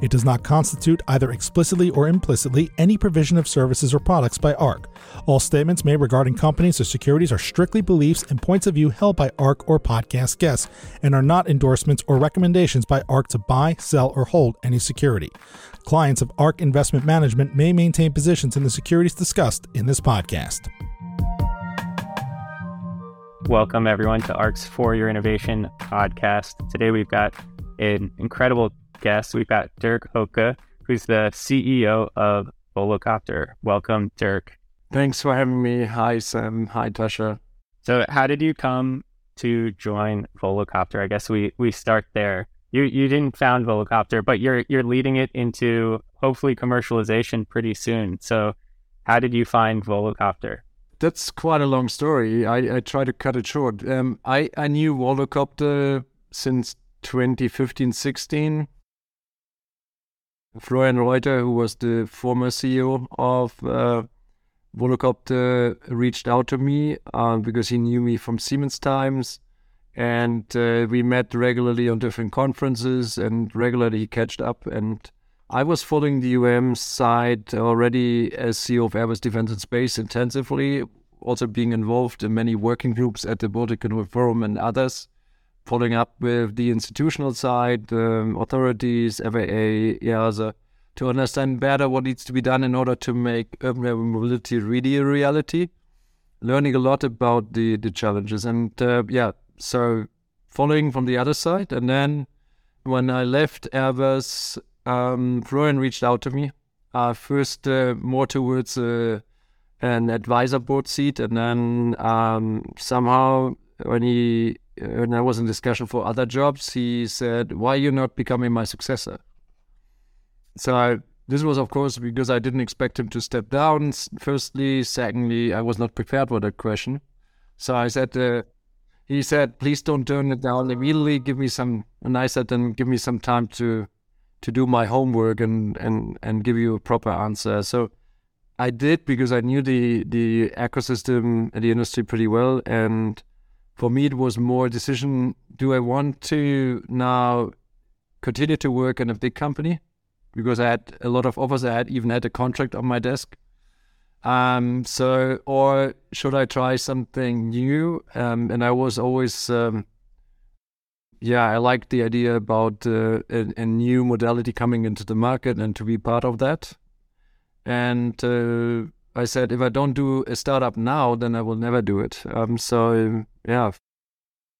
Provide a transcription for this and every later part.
It does not constitute, either explicitly or implicitly, any provision of services or products by ARK. All statements made regarding companies or securities are strictly beliefs and points of view held by ARK or podcast guests and are not endorsements or recommendations by ARK to buy, sell, or hold any security. Clients of ARK Investment Management may maintain positions in the securities discussed in this podcast. Welcome, everyone, to ARK's For Your Innovation podcast. Today, we've got an incredible guest. We've got Dirk Hoke, who's the CEO of Volocopter. Welcome, Dirk. Thanks for having me. Hi, Sam. Hi, Tasha. So, how did you come to join Volocopter? I guess we we start there you you didn't found Volocopter, but you're you're leading it into hopefully commercialization pretty soon. So, how did you find Volocopter? That's quite a long story. I, I try to cut it short. Um, I I knew Volocopter since 2015, 16. Florian Reuter, who was the former CEO of uh, Volocopter, reached out to me uh, because he knew me from Siemens times and uh, we met regularly on different conferences and regularly he catched up. And I was following the UM side already as CEO of Airbus Defense and Space intensively, also being involved in many working groups at the Baltic Forum and others, following up with the institutional side, um, authorities, FAA, EASA, to understand better what needs to be done in order to make urban air mobility really a reality. Learning a lot about the the challenges and uh, yeah, so following from the other side. And then when I left Airbus, um, Florian reached out to me. Uh, first, uh, more towards uh, an advisor board seat, and then um, somehow when he when I was in discussion for other jobs, he said, "Why are you not becoming my successor?" So I, this was, of course, because I didn't expect him to step down. Firstly, secondly, I was not prepared for that question. So I said, uh, he said, "Please don't turn it down immediately. Give me some." And I said, "Then give me some time to to do my homework and and and give you a proper answer." So I did because I knew the the ecosystem and the industry pretty well, and for me it was more a decision: Do I want to now continue to work in a big company? Because I had a lot of offers. I had even had a contract on my desk um, so, or should I try something new? Um, and I was always, um, yeah, I liked the idea about uh, a, a, new modality coming into the market and to be part of that. And uh, I said, if I don't do a startup now, then I will never do it. Um, so, yeah.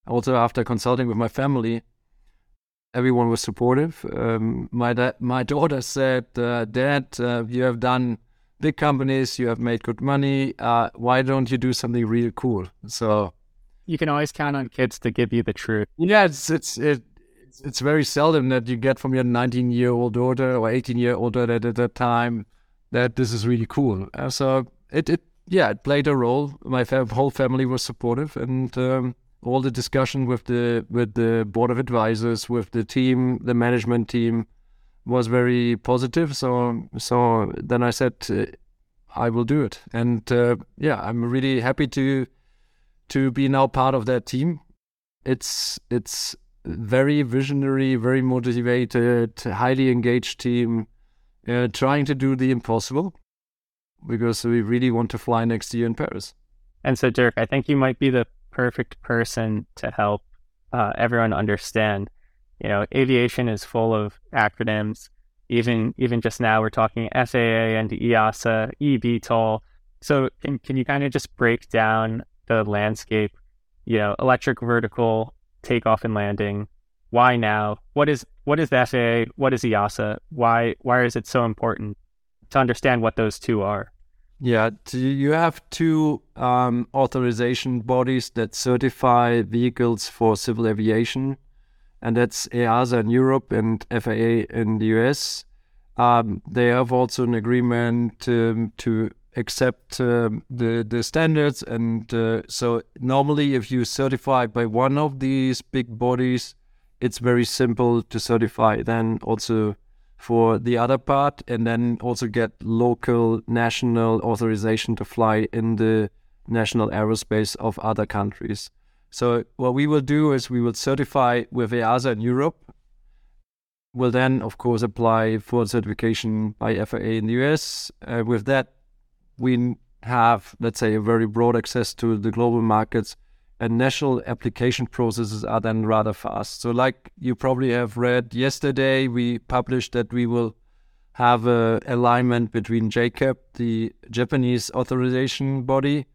Also, after consulting with my family, everyone was supportive. Um, my da- my daughter said, uh, "Dad, uh, you have done." big companies, you have made good money. Uh, why don't you do something real cool? So you can always count on kids to give you the truth. Yeah, it's it's it, it's, it's very seldom that you get from your 19 year old daughter or 18 year old daughter at that time that this is really cool. Uh, so it it yeah it played a role. My whole family was supportive and. Um, all the discussion with the with the board of advisors, with the team, the management team, was very positive. So so then I said uh, I will do it, and uh, yeah, I'm really happy to to be now part of that team. It's it's very visionary, very motivated, highly engaged team, uh, trying to do the impossible because we really want to fly next year in Paris. And so, Dirk, I think you might be the perfect person to help uh, everyone understand you know, aviation is full of acronyms. Even even just now, we're talking FAA and EASA, eVTOL. So can can you kind of just break down the landscape? You know, electric vertical takeoff and landing. Why now? What is what is FAA? What is EASA? Why why is it so important to understand what those two are? Yeah, you have two um, authorization bodies that certify vehicles for civil aviation and that's EASA in Europe and FAA in the US. Um, they have also an agreement um, to accept um, the the standards, and uh, so normally, if you certify by one of these big bodies, it's very simple to certify. Then also for the other part, and then also get local national authorization to fly in the national aerospace of other countries. So what we will do is we will certify with EASA in Europe. We'll then, of course, apply for certification by FAA in the US. Uh, with that, we have, let's say, a very broad access to the global markets, and national application processes are then rather fast. So, like you probably have read yesterday, we published that we will have a alignment between JCAB, the Japanese authorization body,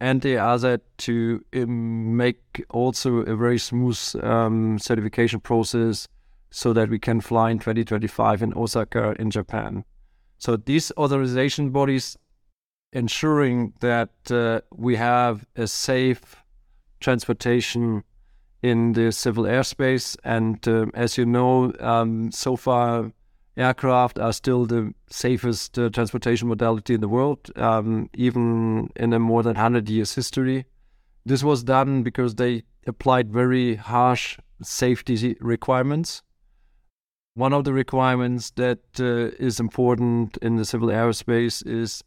and the other to um, make also a very smooth um, certification process so that we can fly in 2025 in Osaka in Japan. So these authorization bodies ensuring that uh, we have a safe transportation in the civil airspace. And uh, as you know, um, so far aircraft are still the safest uh, transportation modality in the world, um, even in a more than 100 years history. This was done because they applied very harsh safety requirements. One of the requirements that uh, is important in the civil aerospace is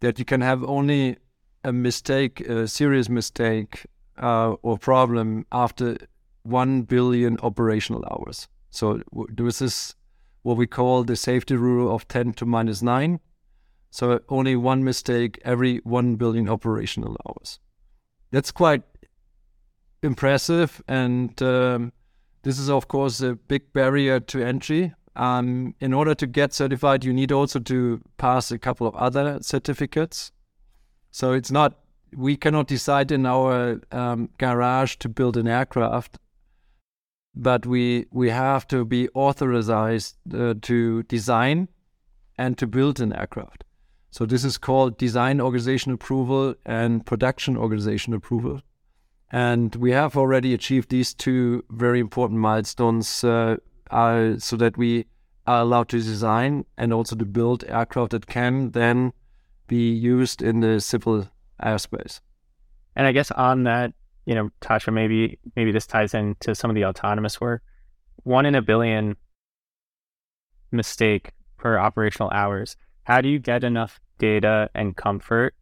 that you can have only a mistake, a serious mistake uh, or problem after 1 billion operational hours. So this is what we call the safety rule of 10 to minus 9. So only one mistake every 1 billion operational hours. That's quite impressive. And um, this is, of course, a big barrier to entry. Um, in order to get certified, you need also to pass a couple of other certificates. So it's not, we cannot decide in our um, garage to build an aircraft but we we have to be authorized uh, to design and to build an aircraft. So this is called design organization approval and production organization approval. And we have already achieved these two very important milestones uh, uh, so that we are allowed to design and also to build aircraft that can then be used in the civil airspace. And I guess on that you know, Tasha, maybe maybe this ties into some of the autonomous work. One in a billion mistake per operational hours. How do you get enough data and comfort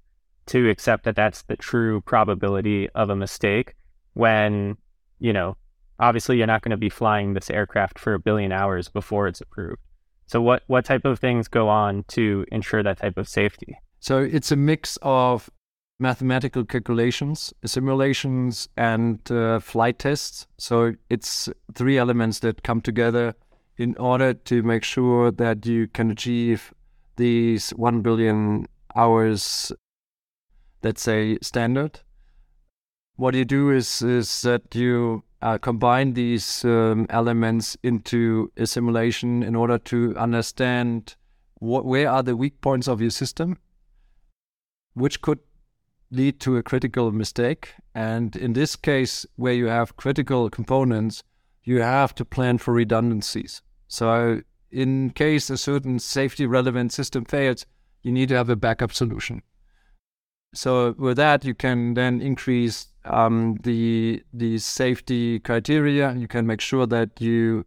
to accept that that's the true probability of a mistake when, you know, obviously you're not going to be flying this aircraft for a billion hours before it's approved. So what what type of things go on to ensure that type of safety? So it's a mix of mathematical calculations, simulations, and uh, flight tests. So it's three elements that come together in order to make sure that you can achieve these 1 billion hours, let's say, standard. What you do is, is that you uh, combine these um, elements into a simulation in order to understand what, where are the weak points of your system, which could lead to a critical mistake. And in this case, where you have critical components, you have to plan for redundancies. So, in case a certain safety relevant system fails, you need to have a backup solution. So, with that, you can then increase um, the the safety criteria. You can make sure that you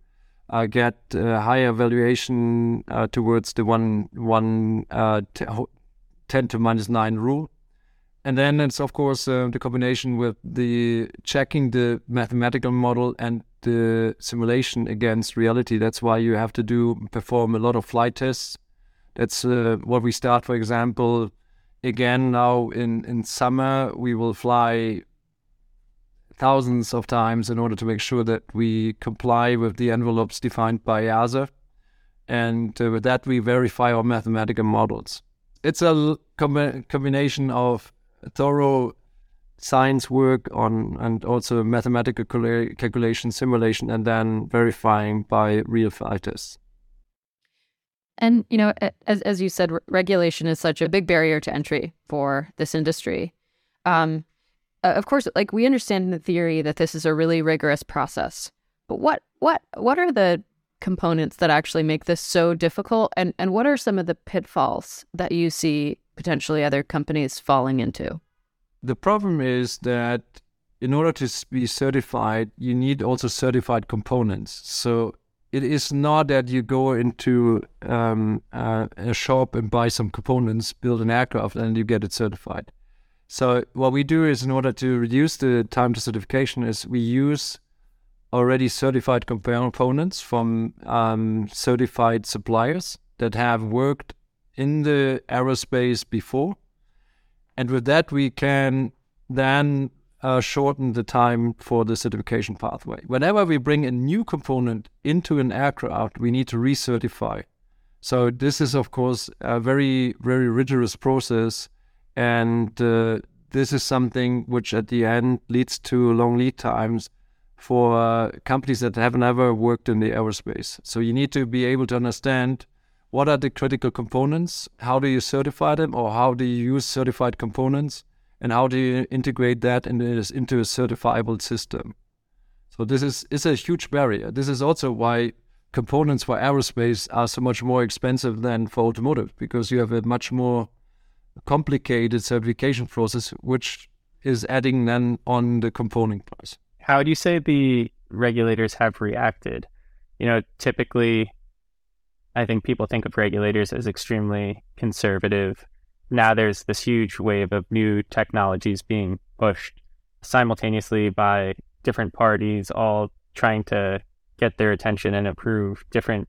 uh, get a higher valuation uh, towards the one one uh, t- 10 to minus 9 rule and then it's of course uh, the combination with the checking the mathematical model and the simulation against reality. That's why you have to do perform a lot of flight tests. That's uh, what we start, for example. Again, now in in summer we will fly thousands of times in order to make sure that we comply with the envelopes defined by EASA. And uh, with that, we verify our mathematical models. It's a com- combination of thorough science work on and also mathematical calculation, simulation, and then verifying by real tests. And you know, as as you said, regulation is such a big barrier to entry for this industry. Um, of course, like we understand in the theory that this is a really rigorous process, but what what what are the components that actually make this so difficult? And and what are some of the pitfalls that you see potentially other companies falling into? The problem is that in order to be certified, you need also certified components. So it is not that you go into um, uh, a shop and buy some components, build an aircraft, and you get it certified. So what we do is, in order to reduce the time to certification, is we use already certified components from um, certified suppliers that have worked in the aerospace before, and with that we can then uh, shorten the time for the certification pathway. Whenever we bring a new component into an aircraft, we need to recertify. So this is, of course, a very, very rigorous process, and uh, this is something which, at the end, leads to long lead times for uh, companies that have never worked in the aerospace. So you need to be able to understand what are the critical components, how do you certify them, or how do you use certified components and how do you integrate that into, into a certifiable system? So this is, is a huge barrier. This is also why components for aerospace are so much more expensive than for automotive because you have a much more complicated certification process, which is adding then on the component price. How do you say the regulators have reacted? You know, typically, I think people think of regulators as extremely conservative now there's this huge wave of new technologies being pushed simultaneously by different parties, all trying to get their attention and approve different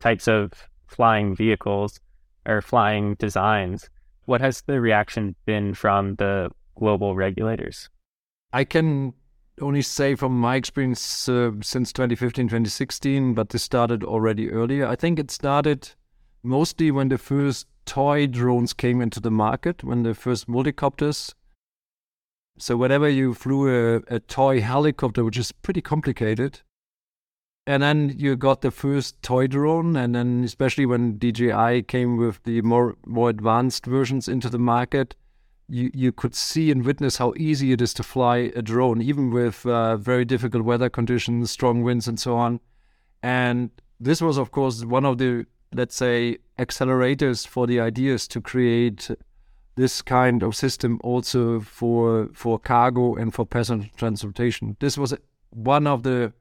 types of flying vehicles or flying designs. What has the reaction been from the global regulators? I can only say from my experience uh, since 2015, 2016, but this started already earlier. I think it started mostly when the first toy drones came into the market when the first multicopters. So whenever you flew a, a toy helicopter, which is pretty complicated, and then you got the first toy drone, and then especially when DJI came with the more more advanced versions into the market, you you could see and witness how easy it is to fly a drone, even with uh, very difficult weather conditions, strong winds, and so on. And this was, of course, one of the let's say, accelerators for the ideas to create this kind of system also for for cargo and for passenger transportation. This was one of the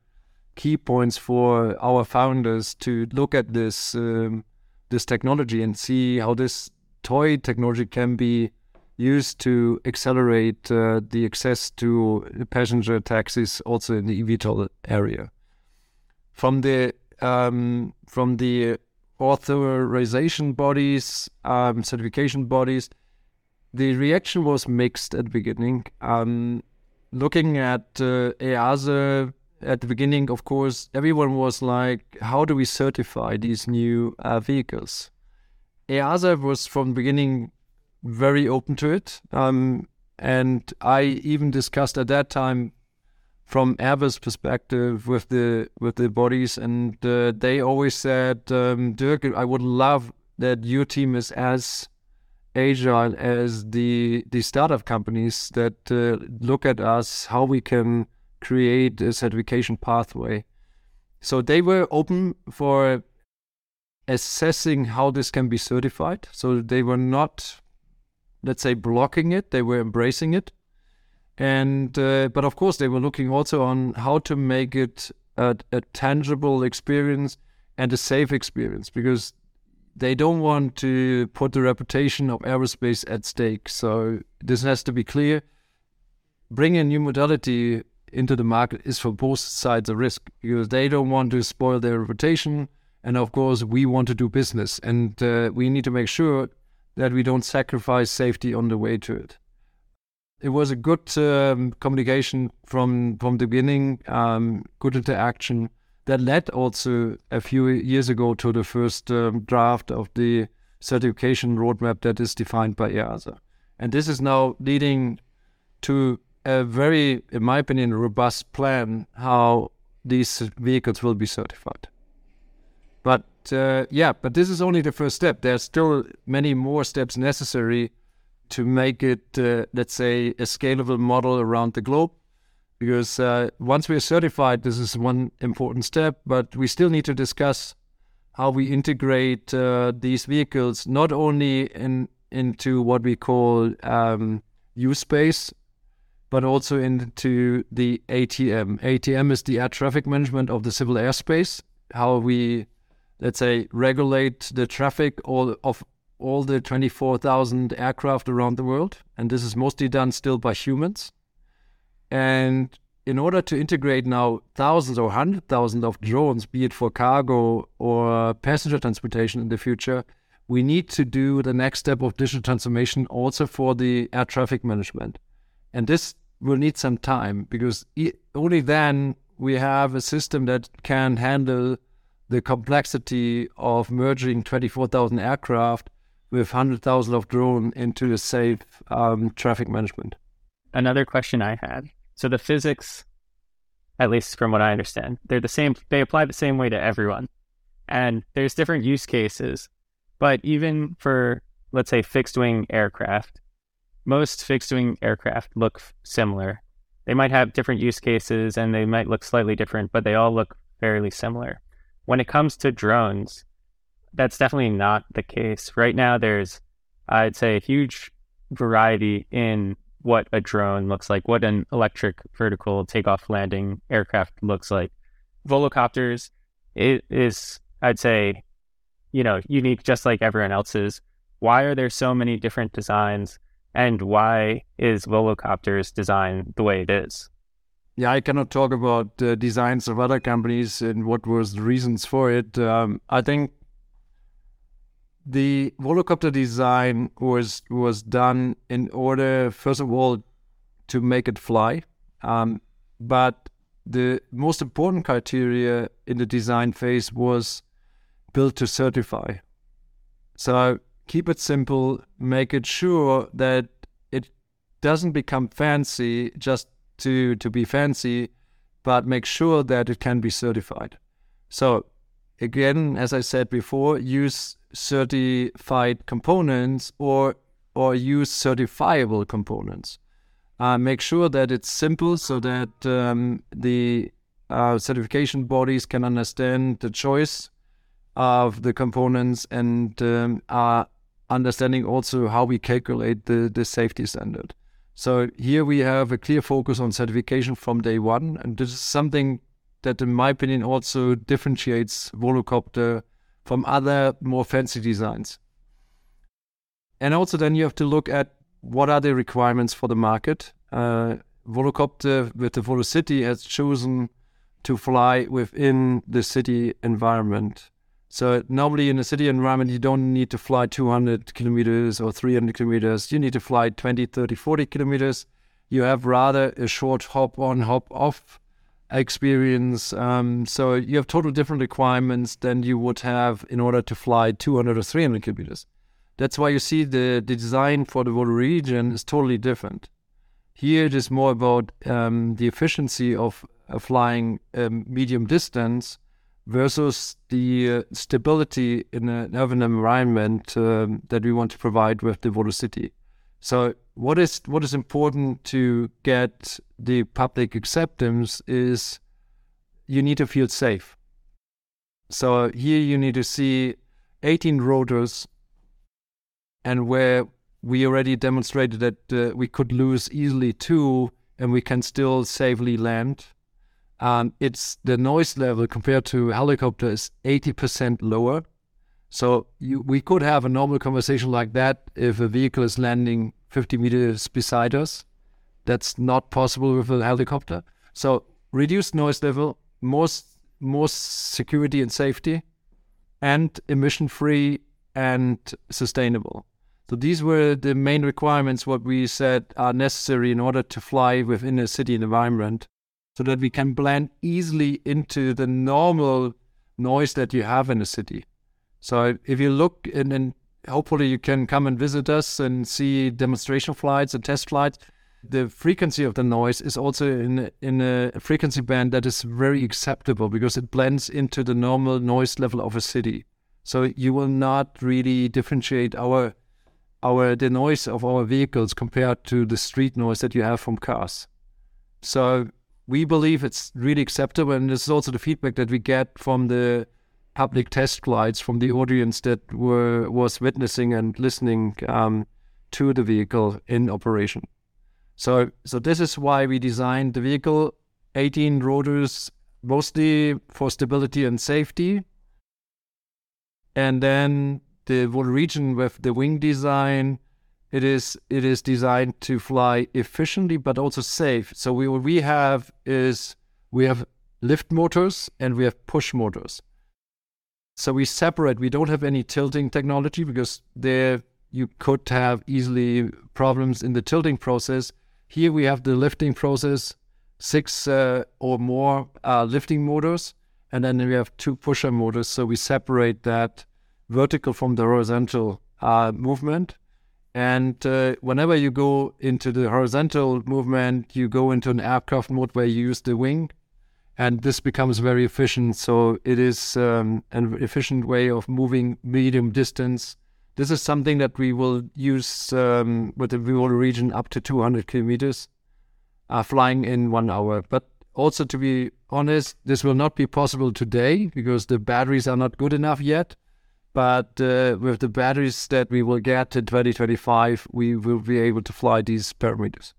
key points for our founders to look at this um, this technology and see how this toy technology can be used to accelerate uh, the access to passenger taxis also in the eVTOL area. From the um, from the authorization bodies, um, certification bodies, the reaction was mixed at the beginning. Um, looking at uh, EASA at the beginning, of course, everyone was like, how do we certify these new uh, vehicles? EASA was from the beginning very open to it. Um, and I even discussed at that time from Airbus perspective with the with the bodies, and uh, they always said, um, Dirk, I would love that your team is as agile as the the startup companies that uh, look at us how we can create a certification pathway. So they were open for assessing how this can be certified. So they were not, let's say, blocking it; they were embracing it. And uh, but of course they were looking also on how to make it a, a, tangible experience and a safe experience because they don't want to put the reputation of aerospace at stake. So this has to be clear. Bringing a new modality into the market is for both sides a risk because they don't want to spoil their reputation. And of course we want to do business. And uh, we need to make sure that we don't sacrifice safety on the way to it it was a good um, communication from from the beginning, um, good interaction that led also a few years ago to the first um, draft of the certification roadmap that is defined by EASA. And this is now leading to a very, in my opinion, robust plan how these vehicles will be certified. But uh, yeah, but this is only the first step. There's still many more steps necessary to make it, uh, let's say, a scalable model around the globe. because uh, once we are certified, this is one important step, but we still need to discuss how we integrate uh, these vehicles not only in into what we call um, U-space, but also into the ATM. ATM is the air traffic management of the civil airspace. How we, let's say, regulate the traffic all of all the 24,000 aircraft around the world, and this is mostly done still by humans. And in order to integrate now thousands or hundred thousands of drones, be it for cargo or passenger transportation in the future, we need to do the next step of digital transformation also for the air traffic management. And this will need some time because only then we have a system that can handle the complexity of merging 24,000 aircraft with 100,000 of drone into a safe um, traffic management. Another question I had. So the physics, at least from what I understand, they're the same. They apply the same way to everyone, and there's different use cases. But even for let's say fixed wing aircraft, most fixed wing aircraft look similar. They might have different use cases and they might look slightly different, but they all look fairly similar. When it comes to drones, that's definitely not the case. Right now, there's, I'd say, a huge variety in what a drone looks like, what an electric vertical takeoff landing aircraft looks like. Volocopters, it is, I'd say, you know, unique just like everyone else's. Why are there so many different designs? And why is Volocopter's design the way it is? Yeah, I cannot talk about the designs of other companies and what was the reasons for it. Um, I think the volocopter design was was done in order, first of all, to make it fly. Um, but the most important criteria in the design phase was built to certify. So keep it simple, make it sure that it doesn't become fancy just to to be fancy, but make sure that it can be certified. So again, as I said before, use certified components or or use certifiable components. Uh, make sure that it's simple so that um, the uh, certification bodies can understand the choice of the components and um, are understanding also how we calculate the, the safety standard. So here we have a clear focus on certification from day one, and this is something that, in my opinion, also differentiates Volocopter from other more fancy designs. And also, then you have to look at what are the requirements for the market. Uh, Volocopter with the Volocity has chosen to fly within the city environment. So normally in a city environment, you don't need to fly 200 kilometers or 300 kilometers. You need to fly 20, 30, 40 kilometers. You have rather a short hop on, hop off experience. Um, so you have total different requirements than you would have in order to fly 200 or 300 kilometers. That's why you see the, the design for the VoloRegion is totally different. Here it is more about um, the efficiency of uh, flying um, medium distance versus the uh, stability in an urban environment um, that we want to provide with the Volocity. So what is what is important to get the public acceptance is you need to feel safe. So here you need to see 18 rotors, and where we already demonstrated that uh, we could lose easily two, and we can still safely land. Um, it's the noise level compared to helicopter is 80% lower. So you, we could have a normal conversation like that if a vehicle is landing 50 meters beside us. That's not possible with a helicopter. So reduced noise level, more, more security and safety, and emission free and sustainable. So these were the main requirements what we said are necessary in order to fly within a city environment so that we can blend easily into the normal noise that you have in a city. So if you look and, hopefully you can come and visit us and see demonstration flights and test flights. The frequency of the noise is also in in a frequency band that is very acceptable because it blends into the normal noise level of a city. So you will not really differentiate our our the noise of our vehicles compared to the street noise that you have from cars. So we believe it's really acceptable, and this is also the feedback that we get from the public test flights from the audience that were was witnessing and listening um, to the vehicle in operation. So, so this is why we designed the vehicle. 18 rotors, mostly for stability and safety, and then the region with the wing design. It is it is designed to fly efficiently but also safe. So we what we have is we have lift motors and we have push motors. So we separate. We don't have any tilting technology because there you could have easily problems in the tilting process. Here we have the lifting process, six uh, or more uh, lifting motors, and then we have two pusher motors. So we separate that vertical from the horizontal uh, movement. And uh, whenever you go into the horizontal movement, you go into an aircraft mode where you use the wing and this becomes very efficient. So it is um, an efficient way of moving medium distance. This is something that we will use um, with the Vivolo region up to 200 kilometers, uh, flying in one hour. But also, to be honest, this will not be possible today because the batteries are not good enough yet. But uh, with the batteries that we will get in 2025, we will be able to fly these parameters.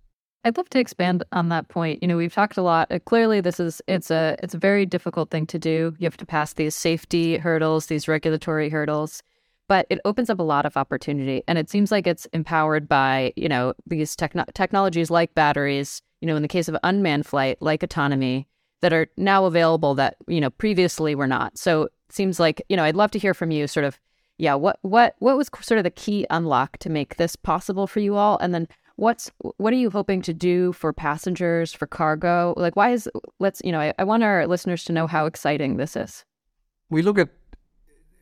I'd love to expand on that point. You know, we've talked a lot. Uh, clearly, this is it's a it's a very difficult thing to do. You have to pass these safety hurdles, these regulatory hurdles, but it opens up a lot of opportunity. And it seems like it's empowered by you know these techno- technologies like batteries. You know, in the case of unmanned flight, like autonomy, that are now available that you know previously were not. So seems like you know I'd love to hear from you, sort of. Yeah, what what what was sort of the key unlock to make this possible for you all, and then what's what are you hoping to do for passengers for cargo? Like why is let's you know I, I want our listeners to know how exciting this is. We look at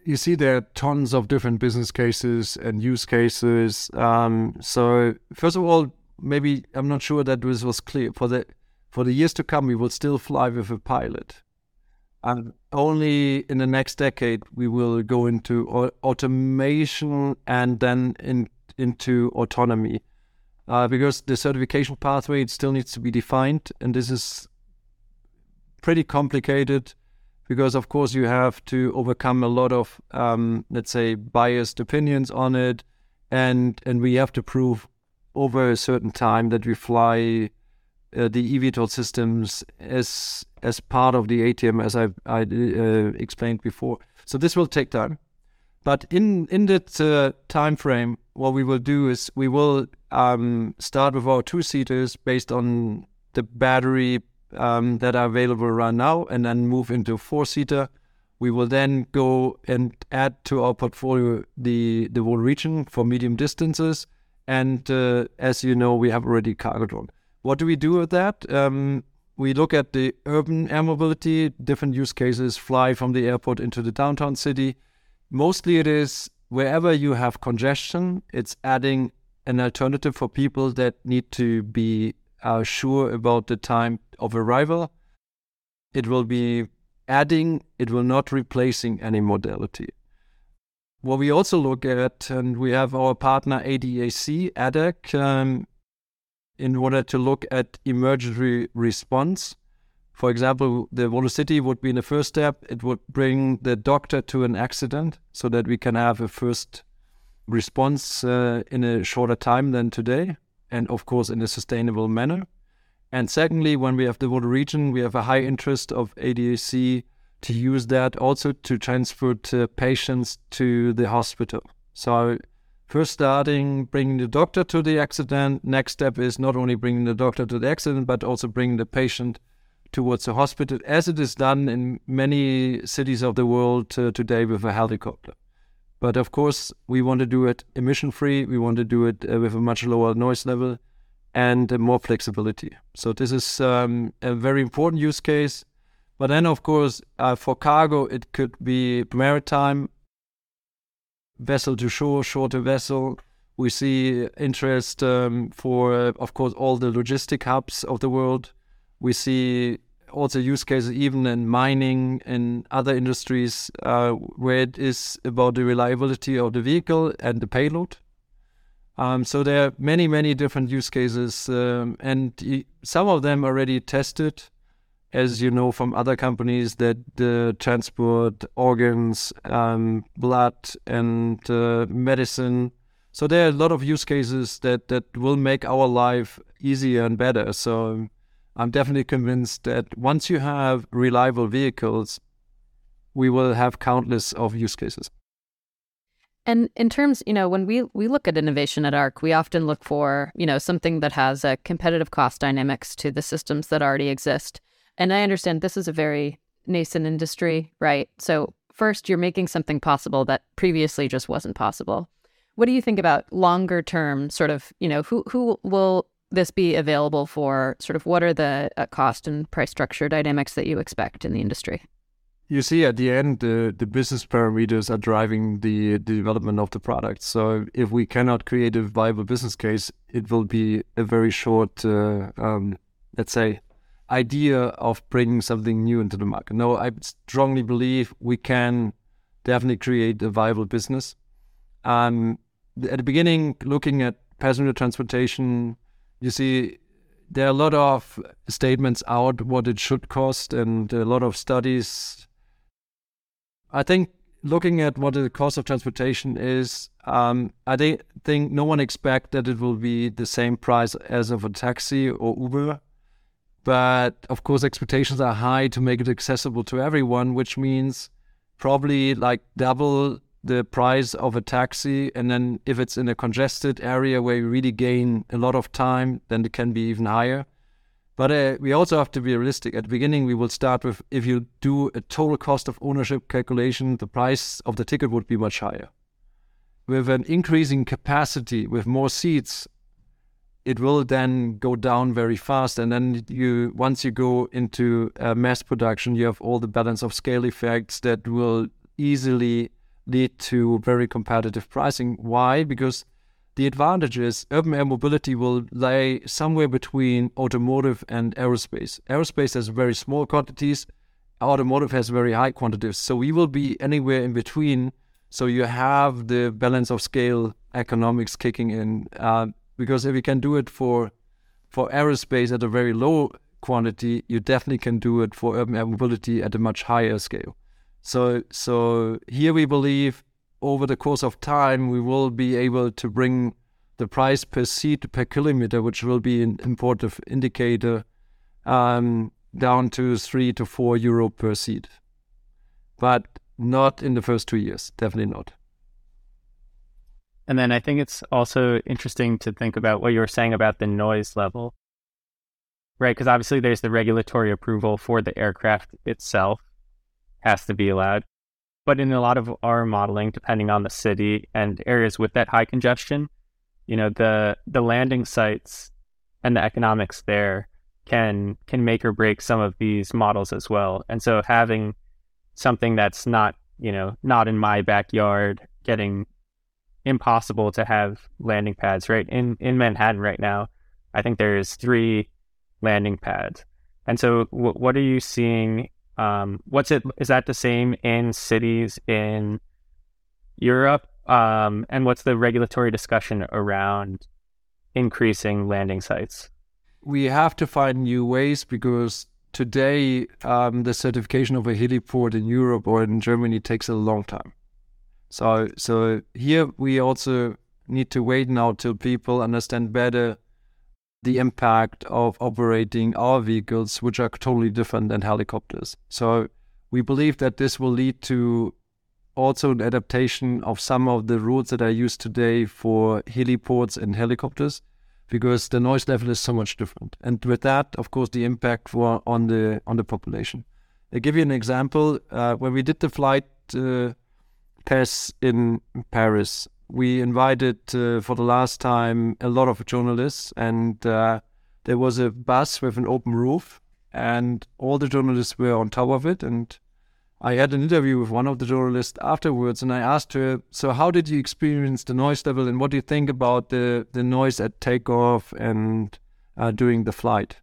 you see there are tons of different business cases and use cases. Um, so first of all maybe i'm not sure that this was clear. For the for the years to come we will still fly with a pilot and only in the next decade we will go into automation and then in, into autonomy. Uh, because the certification pathway it still needs to be defined, and this is pretty complicated because of course you have to overcome a lot of um, let's say biased opinions on it, and and we have to prove over a certain time that we fly uh, the eVTOL systems as as part of the ATM as I I uh, explained before. So this will take time, but in in that uh, time frame, what we will do is we will um, start with our two seaters based on the battery um, that are available right now, and then move into four seater. We will then go and add to our portfolio the the VoloRegion for medium distances, and uh, as you know, we have already cargo drone. What do we do with that? Um, we look at the urban air mobility, different use cases, fly from the airport into the downtown city. Mostly it is wherever you have congestion, it's adding an alternative for people that need to be uh, sure about the time of arrival. It will be adding, it will not replacing any modality. What we also look at, and we have our partner ADAC, ADAC, um, in order to look at emergency response. For example, the Volocity would be in the first step. It would bring the doctor to an accident so that we can have a first response uh, in a shorter time than today, and of course in a sustainable manner. And secondly, when we have the VoloRegion, we have a high interest of ADAC to use that also to transport to patients to the hospital. So first starting bringing the doctor to the accident. Next step is not only bringing the doctor to the accident, but also bringing the patient towards the hospital, as it is done in many cities of the world uh, today with a helicopter. But of course, we want to do it emission free. We want to do it uh, with a much lower noise level and uh, more flexibility. So this is um, a very important use case. But then, of course, uh, for cargo, it could be maritime, vessel to shore, shorter vessel. We see interest um, for, uh, of course, all the logistic hubs of the world. We see also use cases even in mining and other industries uh, where it is about the reliability of the vehicle and the payload. Um, so there are many, many different use cases, um, and some of them already tested. As you know from other companies, that uh, transport organs, um, blood, and uh, medicine. So there are a lot of use cases that that will make our life easier and better. So I'm definitely convinced that once you have reliable vehicles, we will have countless of use cases. And in terms, you know, when we we look at innovation at ARK, we often look for, you know, something that has a competitive cost dynamics to the systems that already exist. And I understand this is a very nascent industry, right? So first you're making something possible that previously just wasn't possible. What do you think about longer term sort of, you know, who who will this be available for? Sort of what are the uh, cost and price structure dynamics that you expect in the industry? You see, at the end, the, the business parameters are driving the, the development of the product. So, if we cannot create a viable business case, it will be a very short, uh, um, let's say, idea of bringing something new into the market. No, I strongly believe we can definitely create a viable business. Um, at the beginning, looking at passenger transportation, you see there are a lot of statements out what it should cost and a lot of studies. I think looking at what the cost of transportation is, um, I think no one expects that it will be the same price as of a taxi or Uber. But of course, expectations are high to make it accessible to everyone, which means probably like double the price of a taxi. And then if it's in a congested area where you really gain a lot of time, then it can be even higher. But uh, we also have to be realistic. At the beginning, we will start with if you do a total cost of ownership calculation, the price of the ticket would be much higher. With an increasing capacity, with more seats, it will then go down very fast. And then you, once you go into uh, mass production, you have all the balance of scale effects that will easily lead to very competitive pricing. Why? Because the advantage is urban air mobility will lay somewhere between automotive and aerospace. Aerospace has very small quantities, automotive has very high quantities. So we will be anywhere in between. So you have the balance of scale economics kicking in. Uh, because if you can do it for for aerospace at a very low quantity, you definitely can do it for urban air mobility at a much higher scale. So so here we believe over the course of time we will be able to bring the price per seat per kilometer, which will be an important indicator, um, down to three to four euro per seat. But not in the first two years, definitely not. And then I think it's also interesting to think about what you were saying about the noise level, right? Because obviously there's the regulatory approval for the aircraft itself has to be allowed. But in a lot of our modeling, depending on the city and areas with that high congestion, you know, the the landing sites and the economics there can can make or break some of these models as well. And so having something that's not, you know, not in my backyard getting impossible to have landing pads, right? In in Manhattan right now, I think there's three landing pads. And so, w- what are you seeing? Um, what's it? Is that the same in cities in Europe? Um, and what's the regulatory discussion around increasing landing sites? We have to find new ways because today um, the certification of a heliport in Europe or in Germany takes a long time. So so here we also need to wait now till people understand better the impact of operating our vehicles, which are totally different than helicopters. So we believe that this will lead to also an adaptation of some of the rules that are used today for heliports and helicopters, because the noise level is so much different. And with that, of course, the impact for on the on the population. I give you an example. Uh, when we did the flight uh, PES in Paris. We invited uh, for the last time a lot of journalists, and uh, there was a bus with an open roof, and all the journalists were on top of it. And I had an interview with one of the journalists afterwards, and I asked her, "So, how did you experience the noise level, and what do you think about the the noise at takeoff and uh, during the flight?"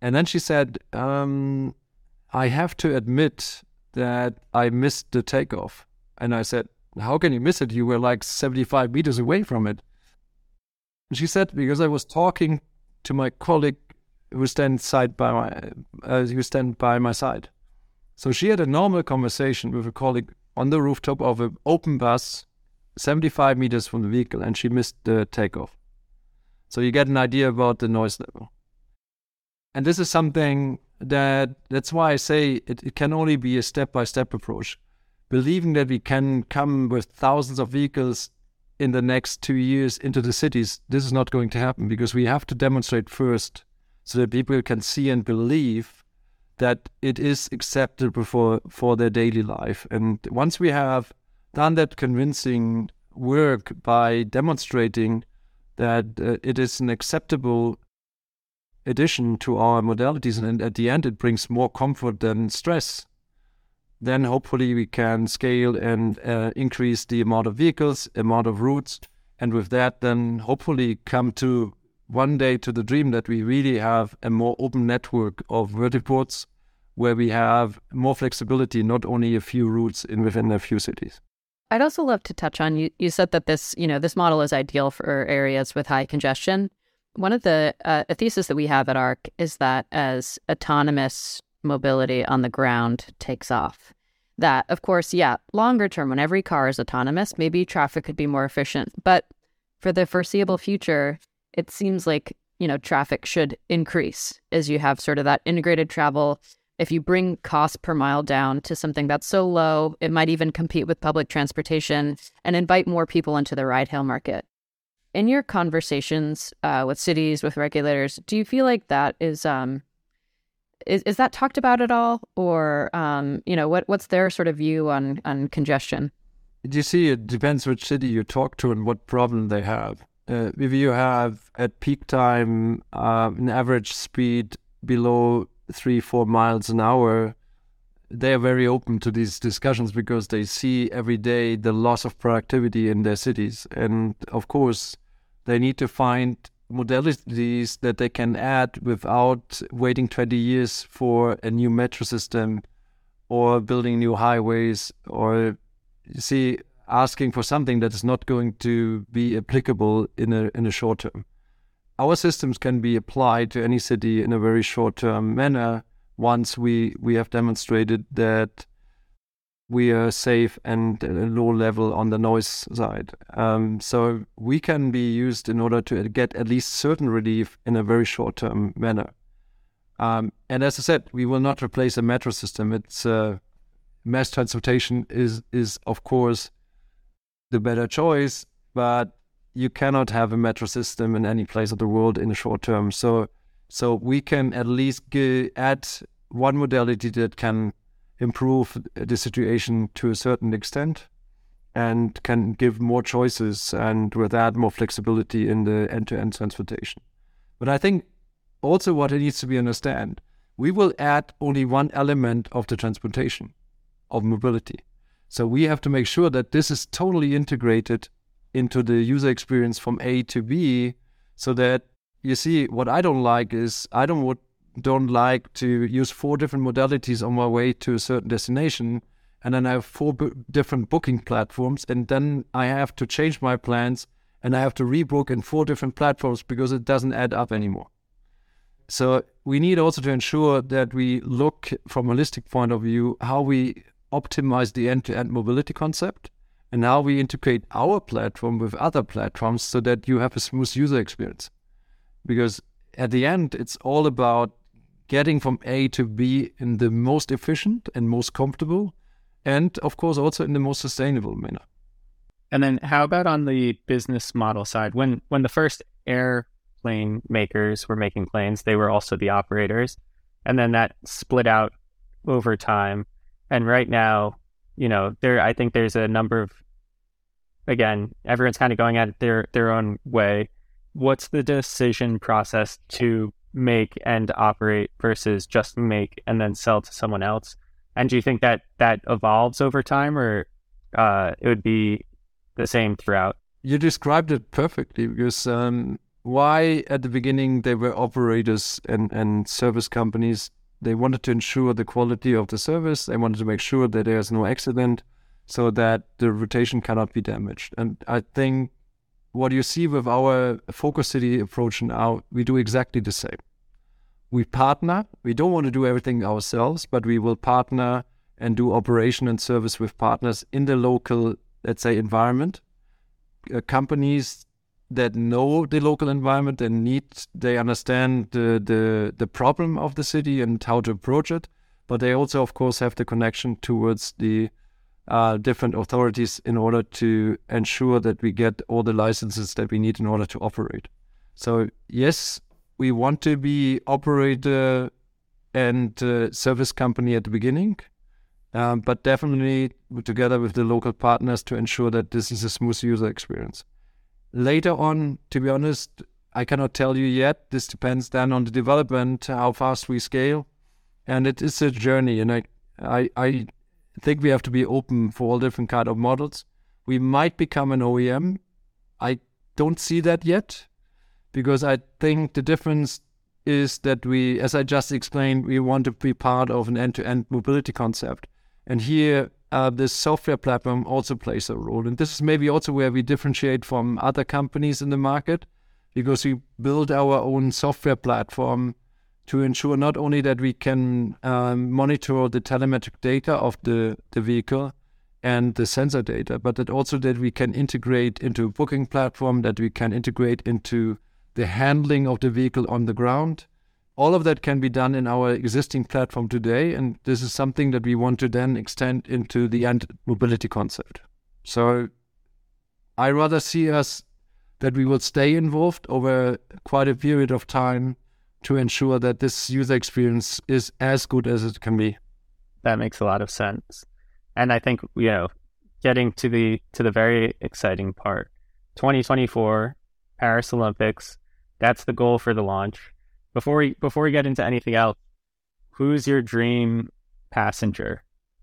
And then she said, um, "I have to admit that I missed the takeoff." And I said, How can you miss it? You were like 75 meters away from it. And she said, Because I was talking to my colleague who stand side by my uh, who stand by my side. So she had a normal conversation with a colleague on the rooftop of an open bus, 75 meters from the vehicle, and she missed the takeoff. So you get an idea about the noise level. And this is something that that's why I say it, it can only be a step by step approach. Believing that we can come with thousands of vehicles in the next two years into the cities, this is not going to happen because we have to demonstrate first so that people can see and believe that it is acceptable for, for their daily life. And once we have done that convincing work by demonstrating that uh, it is an acceptable addition to our modalities, and at the end, it brings more comfort than stress. Then hopefully we can scale and uh, increase the amount of vehicles, amount of routes, and with that, then hopefully come to one day to the dream that we really have a more open network of vertiports where we have more flexibility, not only a few routes in within a few cities. I'd also love to touch on you. You said that this, you know, this model is ideal for areas with high congestion. One of the uh, a thesis that we have at ARK is that as autonomous mobility on the ground takes off, that of course, yeah, longer term, when every car is autonomous, maybe traffic could be more efficient. But for the foreseeable future, it seems like, you know, traffic should increase as you have sort of that integrated travel. If you bring cost per mile down to something that's so low, it might even compete with public transportation and invite more people into the ride hail market. In your conversations uh, with cities, with regulators, do you feel like that is um, is, is that talked about at all, or um, you know, what what's their sort of view on on congestion? You see, it depends which city you talk to and what problem they have. Uh, if you have at peak time uh, an average speed below three four miles an hour they are very open to these discussions because they see every day the loss of productivity in their cities. And of course they need to find modalities that they can add without waiting 20 years for a new metro system or building new highways or you see asking for something that is not going to be applicable in a in a short term. Our systems can be applied to any city in a very short term manner once we we have demonstrated that we are safe and low level on the noise side. Um, so we can be used in order to get at least certain relief in a very short term manner. Um, and as I said, we will not replace a metro system. It's uh, mass transportation is is of course the better choice, but you cannot have a metro system in any place of the world in the short term. So, so we can at least add one modality that can improve the situation to a certain extent and can give more choices and with that more flexibility in the end-to-end transportation. But I think also what it needs to be understand, we will add only one element of the transportation of mobility. So we have to make sure that this is totally integrated into the user experience from A to B so that you see what I don't like is I don't don't like to use four different modalities on my way to a certain destination and then I have four b- different booking platforms and then I have to change my plans and I have to rebook in four different platforms because it doesn't add up anymore. So we need also to ensure that we look from a holistic point of view how we optimize the end-to-end mobility concept and now we integrate our platform with other platforms so that you have a smooth user experience because at the end it's all about getting from a to b in the most efficient and most comfortable and of course also in the most sustainable manner. And then how about on the business model side? When when the first airplane makers were making planes they were also the operators. And then that split out over time. And right now, you know, there I think there's a number of again, everyone's kind of going at it their their own way. What's the decision process to make and operate versus just make and then sell to someone else? And do you think that that evolves over time, or uh, it would be the same throughout? You described it perfectly because um, why at the beginning they were operators and, and service companies they wanted to ensure the quality of the service. They wanted to make sure that there's no accident so that the rotation cannot be damaged. And I think what you see with our focus city approach now, we do exactly the same. we partner. We don't want to do everything ourselves, but we will partner and do operation and service with partners in the local, let's say, environment. Uh, companies that know the local environment and need, they understand the, the the problem of the city and how to approach it. But they also, of course, have the connection towards the uh, different authorities in order to ensure that we get all the licenses that we need in order to operate. So yes, we want to be operator and uh, service company at the beginning, um, but definitely together with the local partners to ensure that this is a smooth user experience. Later on, to be honest, I cannot tell you yet. This depends then on the development, how fast we scale, and it is a journey. And I, I, I think we have to be open for all different kind of models. We might become an OEM. I don't see that yet, because I think the difference is that we, as I just explained, we want to be part of an end-to-end mobility concept. And here, uh, this software platform also plays a role. And this is maybe also where we differentiate from other companies in the market because we build our own software platform to ensure not only that we can um, monitor the telemetric data of the, the vehicle and the sensor data, but that also that we can integrate into a booking platform, that we can integrate into the handling of the vehicle on the ground, all of that can be done in our existing platform today, and this is something that we want to then extend into the end mobility concept. So I rather see us that we will stay involved over quite a period of time to ensure that this user experience is as good as it can be. That makes a lot of sense. And I think, you know, getting to the to the very exciting part. 2024 Paris Olympics, that's the goal for the launch before we before we get into anything else, who's your dream passenger?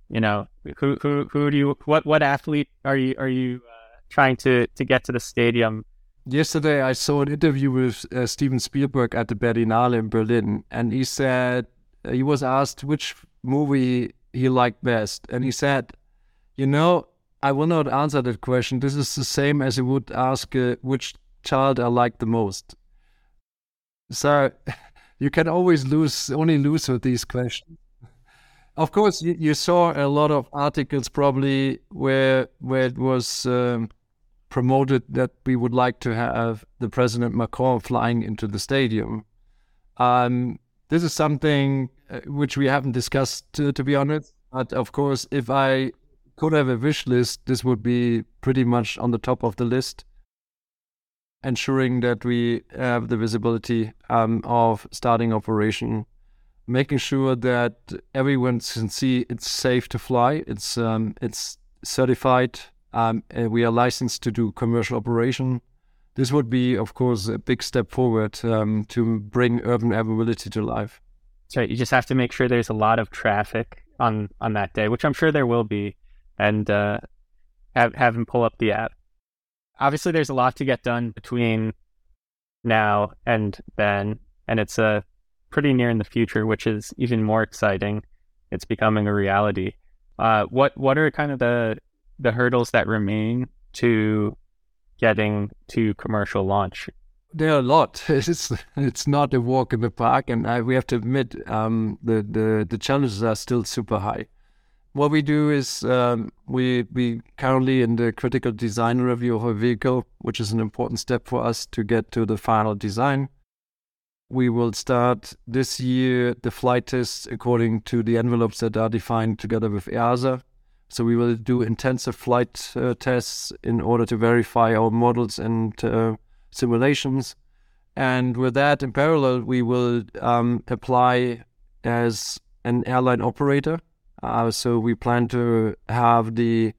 You know, who who who do you what what athlete are you are you uh, trying to to get to the stadium? Yesterday, I saw an interview with uh, Steven Spielberg at the Berlinale in Berlin, and he said uh, he was asked which movie he liked best, and he said, "You know, I will not answer that question. This is the same as he would ask uh, which child I like the most." So you can always lose, only lose with these questions. Of course, you, you saw a lot of articles probably where where it was um, promoted that we would like to have the President Macron flying into the stadium. Um, this is something uh, which we haven't discussed, to, to be honest. But of course, if I could have a wish list, this would be pretty much on the top of the list ensuring that we have the visibility um, of starting operation, making sure that everyone can see it's safe to fly, it's um, it's certified, um, and we are licensed to do commercial operation. This would be, of course, a big step forward um, to bring urban air mobility to life. That's right. You just have to make sure there's a lot of traffic on on that day, which I'm sure there will be, and uh, have have them pull up the app obviously there's a lot to get done between now and then, and it's uh, pretty near in the future, which is even more exciting. It's becoming a reality. Uh, what what are kind of the the hurdles that remain to getting to commercial launch? There are a lot. It's it's not a walk in the park, and I, we have to admit um, the the the challenges are still super high what we do is um, we we currently in the critical design review of a vehicle, which is an important step for us to get to the final design. We will start this year the flight tests according to the envelopes that are defined together with EASA. So we will do intensive flight uh, tests in order to verify our models and uh, simulations. And with that, in parallel, we will um, apply as an airline operator uh, so we plan to have the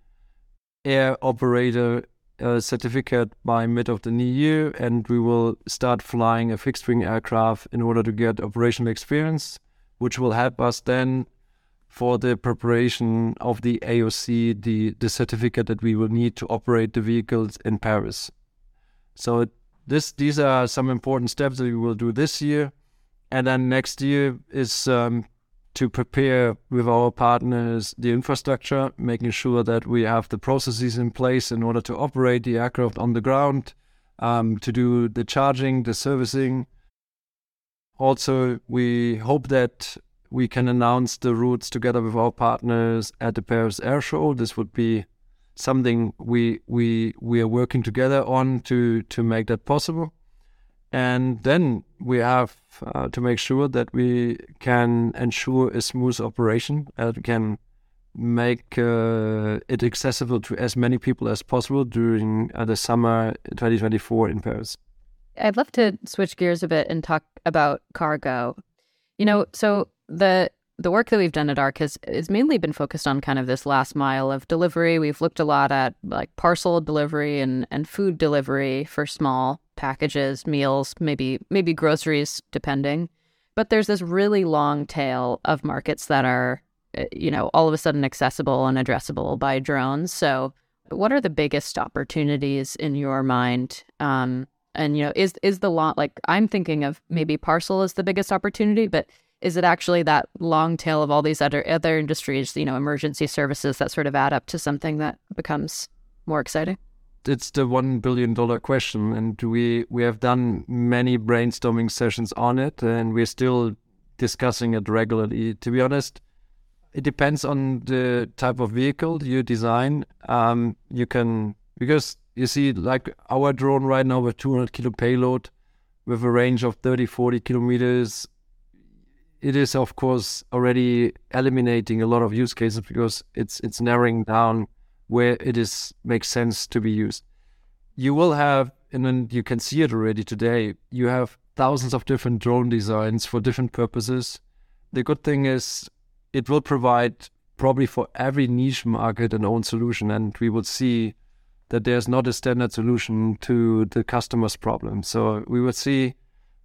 air operator uh, certificate by mid of the new year, and we will start flying a fixed wing aircraft in order to get operational experience, which will help us then for the preparation of the AOC, the, the certificate that we will need to operate the vehicles in Paris. So this these are some important steps that we will do this year, and then next year is um, to prepare with our partners the infrastructure, making sure that we have the processes in place in order to operate the aircraft on the ground, um, to do the charging, the servicing. also, we hope that we can announce the routes together with our partners at the Paris Air Show. This would be something we we we are working together on to to make that possible. And then we have uh, to make sure that we can ensure a smooth operation and can make uh, it accessible to as many people as possible during uh, the summer 2024 in Paris. I'd love to switch gears a bit and talk about cargo. You know, so the the work that we've done at ARK has, has mainly been focused on kind of this last mile of delivery. We've looked a lot at like parcel delivery and, and food delivery for small packages, meals, maybe maybe groceries, depending. But there's this really long tail of markets that are, eh, you know, all of a sudden accessible and addressable by drones. So, what are the biggest opportunities in your mind um, and you know, is is the lot like I'm thinking of maybe parcel is the biggest opportunity, but is it actually that long tail of all these other other industries, you know, emergency services that sort of add up to something that becomes more exciting? It's the one billion dollar question, and we we have done many brainstorming sessions on it, and we're still discussing it regularly. To be honest, it depends on the type of vehicle you design. Um, you can because you see, like our drone right now with 200 kilo payload, with a range of 30, 40 kilometers, it is of course already eliminating a lot of use cases because it's it's narrowing down where it is makes sense to be used. You will have, and then you can see it already today. You have thousands of different drone designs for different purposes. The good thing is, it will provide probably for every niche market an own solution, and we will see that there's not a standard solution to the customer's problem. So we will see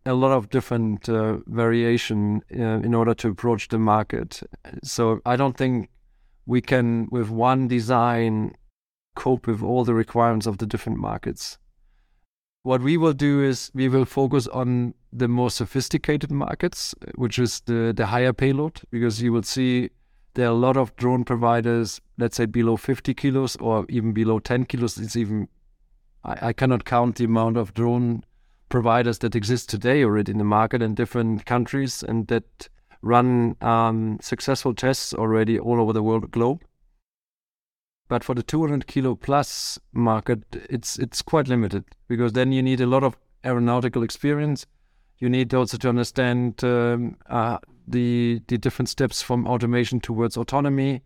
a lot of different uh, variation uh, in order to approach the market. So I don't think we can, with one design, cope with all the requirements of the different markets. What we will do is we will focus on the more sophisticated markets, which is the, the higher payload, because you will see there are a lot of drone providers, let's say below 50 kilos or even below 10 kilos. It's even, I, I cannot count the amount of drone providers that exist today already in the market in different countries and that run um, successful tests already all over the world globe. But for the 200 kilo plus market, it's it's quite limited because then you need a lot of aeronautical experience. You need also to understand um, uh, the the different steps from automation towards autonomy.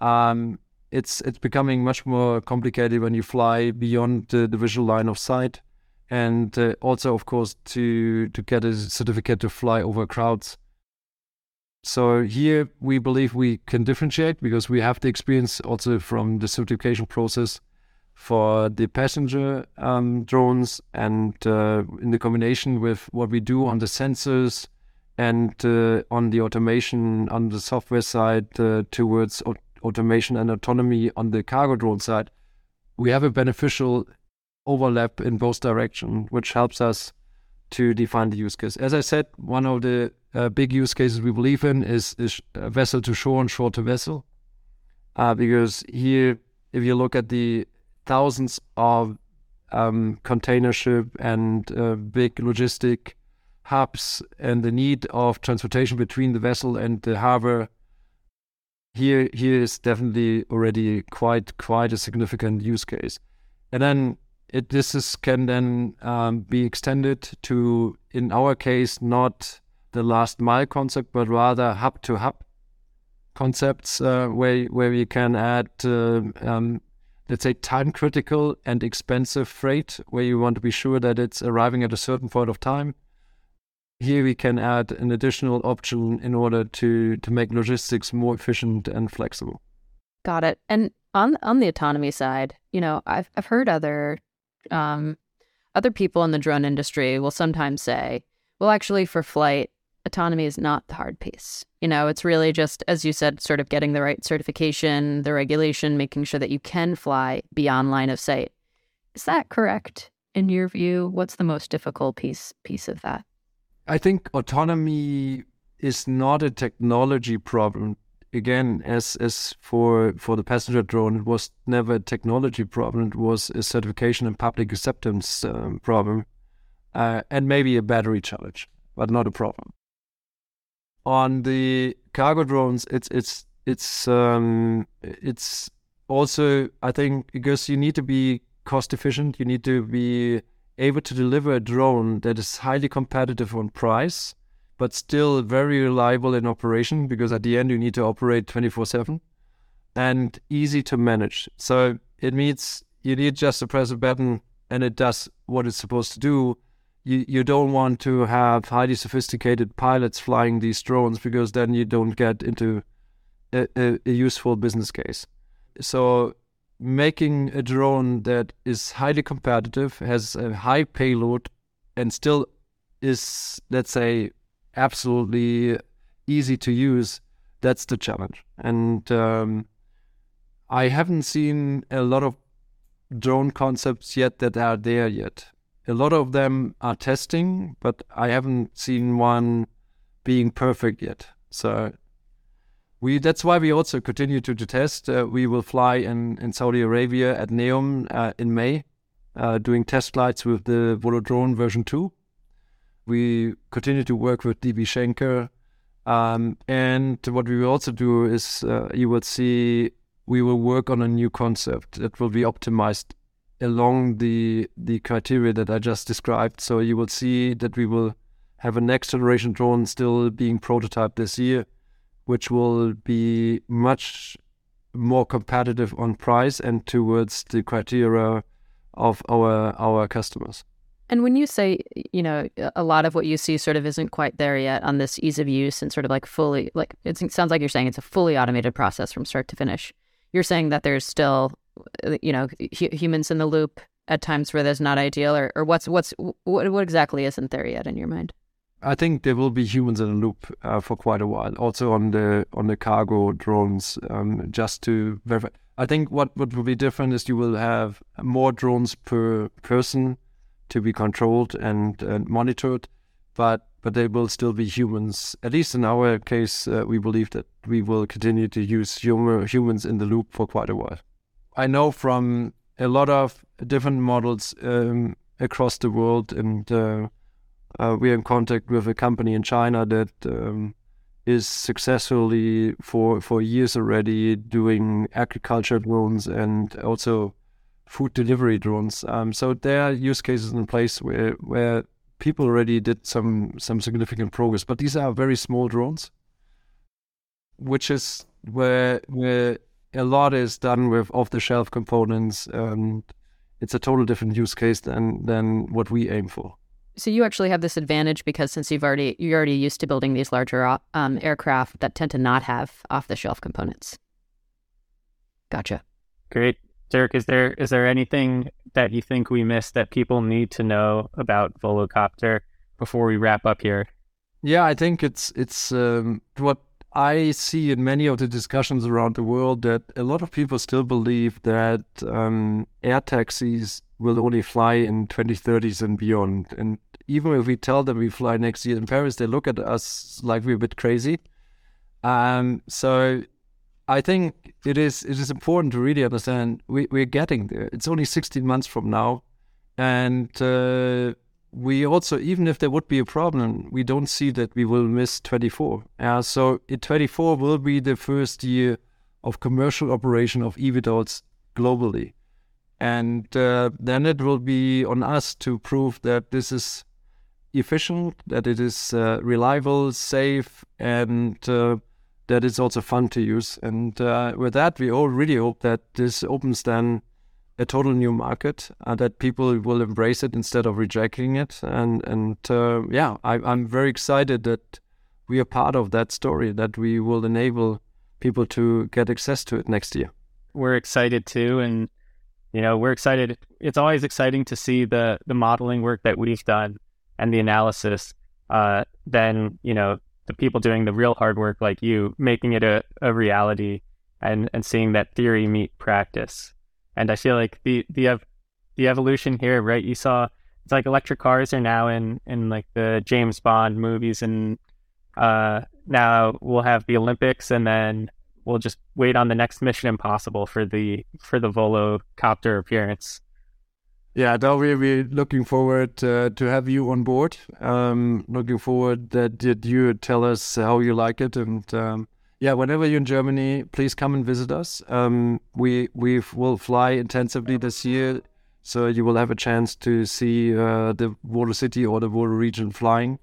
Um, it's it's becoming much more complicated when you fly beyond the, the visual line of sight, and uh, also, of course, to to get a certificate to fly over crowds. So here we believe we can differentiate because we have the experience also from the certification process for the passenger um, drones and uh, in the combination with what we do on the sensors and uh, on the automation on the software side uh, towards automation and autonomy on the cargo drone side, we have a beneficial overlap in both directions, which helps us to define the use case. As I said, one of the uh, big use cases we believe in is, is vessel to shore and shore to vessel, uh, because here, if you look at the thousands of um, container ship and uh, big logistic hubs and the need of transportation between the vessel and the harbor here here is definitely already quite quite a significant use case and then it this is can then um, be extended to in our case not the last mile concept but rather hub to hub concepts uh, where where we can add uh, um, let's say time critical and expensive freight where you want to be sure that it's arriving at a certain point of time here we can add an additional option in order to to make logistics more efficient and flexible. Got it. And on on the autonomy side, you know, I've I've heard other um, other people in the drone industry will sometimes say, well, actually, for flight, autonomy is not the hard piece. You know, it's really just, as you said, sort of getting the right certification, the regulation, making sure that you can fly beyond line of sight. Is that correct in your view? What's the most difficult piece piece of that? I think autonomy is not a technology problem. Again, as as for for the passenger drone, it was never a technology problem. It was a certification and public acceptance um, problem, uh, and maybe a battery challenge. but not a problem. On the cargo drones, it's it's it's um, it's also I think because you need to be cost efficient, you need to be able to deliver a drone that is highly competitive on price, but still very reliable in operation because at the end you need to operate 24 7 and easy to manage. So it means you need just to press a button and it does what it's supposed to do. You, you don't want to have highly sophisticated pilots flying these drones because then you don't get into a, a, a useful business case. So making a drone that is highly competitive, has a high payload, and still is, let's say, absolutely easy to use, that's the challenge. And um, I haven't seen a lot of drone concepts yet that are there yet. A lot of them are testing, but I haven't seen one being perfect yet. So we that's why we also continue to, to test. Uh, we will fly in, in Saudi Arabia at NEOM uh, in May, uh, doing test flights with the Volodrone version 2. We continue to work with DB Schenker. Um, and what we will also do is uh, you will see we will work on a new concept that will be optimized along the the criteria that I just described. So you will see that we will have a next generation drone still being prototyped this year, which will be much more competitive on price and towards the criteria of our our customers. And when you say, you know, a lot of what you see sort of isn't quite there yet on this ease of use and sort of like fully, like it sounds like you're saying it's a fully automated process from start to finish you're saying that there's still, uh, you know, hu- humans in the loop at times where there's not ideal, or, or what's what's what, what exactly isn't there yet in your mind? I think there will be humans in the loop uh, for quite a while, also on the on the cargo drones, um, just to verify. I think what, what will be different is you will have more drones per person to be controlled and, and monitored, but but they will still be humans. At least in our case, uh, we believe that we will continue to use humor, humans in the loop for quite a while. I know from a lot of different models um, across the world, and uh, uh, we're in contact with a company in China that um, is successfully for for years already doing agriculture drones and also food delivery drones. Um, so there are use cases in place where where people already did some some significant progress, but these are very small drones, which is where where a lot is done with off the shelf components, and it's a total different use case than than what we aim for. So you actually have this advantage because since you've already you're already used to building these larger um, aircraft that tend to not have off the shelf components. Gotcha. Great. Dirk, is there is there anything that you think we missed that people need to know about Volocopter before we wrap up here? Yeah, I think it's it's um, what I see in many of the discussions around the world that a lot of people still believe that um, air taxis will only fly in 2030s and beyond. And even if we tell them we fly next year in Paris, they look at us like we're a bit crazy. Um, so I think it is it is important to really understand we, we're getting there. It's only 16 months from now. And uh, we also, even if there would be a problem, we don't see that we will miss 24. Uh, so 24 will be the first year of commercial operation of eVTOLs globally. And uh, then it will be on us to prove that this is efficient, that it is uh, reliable, safe, and uh, that is also fun to use. And uh, with that, we all really hope that this opens then a total new market, uh, that people will embrace it instead of rejecting it. And and uh, yeah, I, I'm very excited that we are part of that story, that we will enable people to get access to it next year. We're excited too, and you know we're excited. It's always exciting to see the the modeling work that we've done and the analysis. Uh, then you know the people doing the real hard work like you, making it a, a reality and, and seeing that theory meet practice. And I feel like the the ev- the evolution here, right? You saw it's like electric cars are now in in like the James Bond movies, and uh, now we'll have the Olympics, and then we'll just wait on the next Mission Impossible for the for the Volocopter appearance. Yeah, we, we're looking forward uh, to have you on board. Um, looking forward that, that you tell us how you like it. And um, yeah, whenever you're in Germany, please come and visit us. Um, we we will fly intensively this year, so you will have a chance to see uh, the VoloCity or the VoloRegion flying.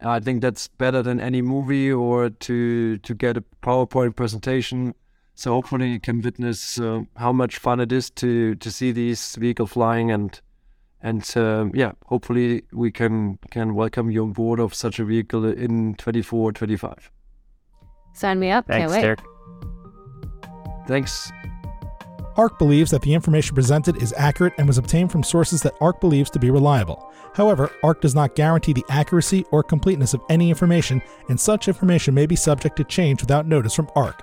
I think that's better than any movie or to to get a PowerPoint presentation. So hopefully you can witness uh, how much fun it is to to see these vehicle flying and and uh, yeah, hopefully we can can welcome you on board of such a vehicle in 24, 25. Sign me up. Thanks, Can't wait. Dirk. Thanks. ARK believes that the information presented is accurate and was obtained from sources that ARK believes to be reliable. However, ARK does not guarantee the accuracy or completeness of any information, and such information may be subject to change without notice from ARK.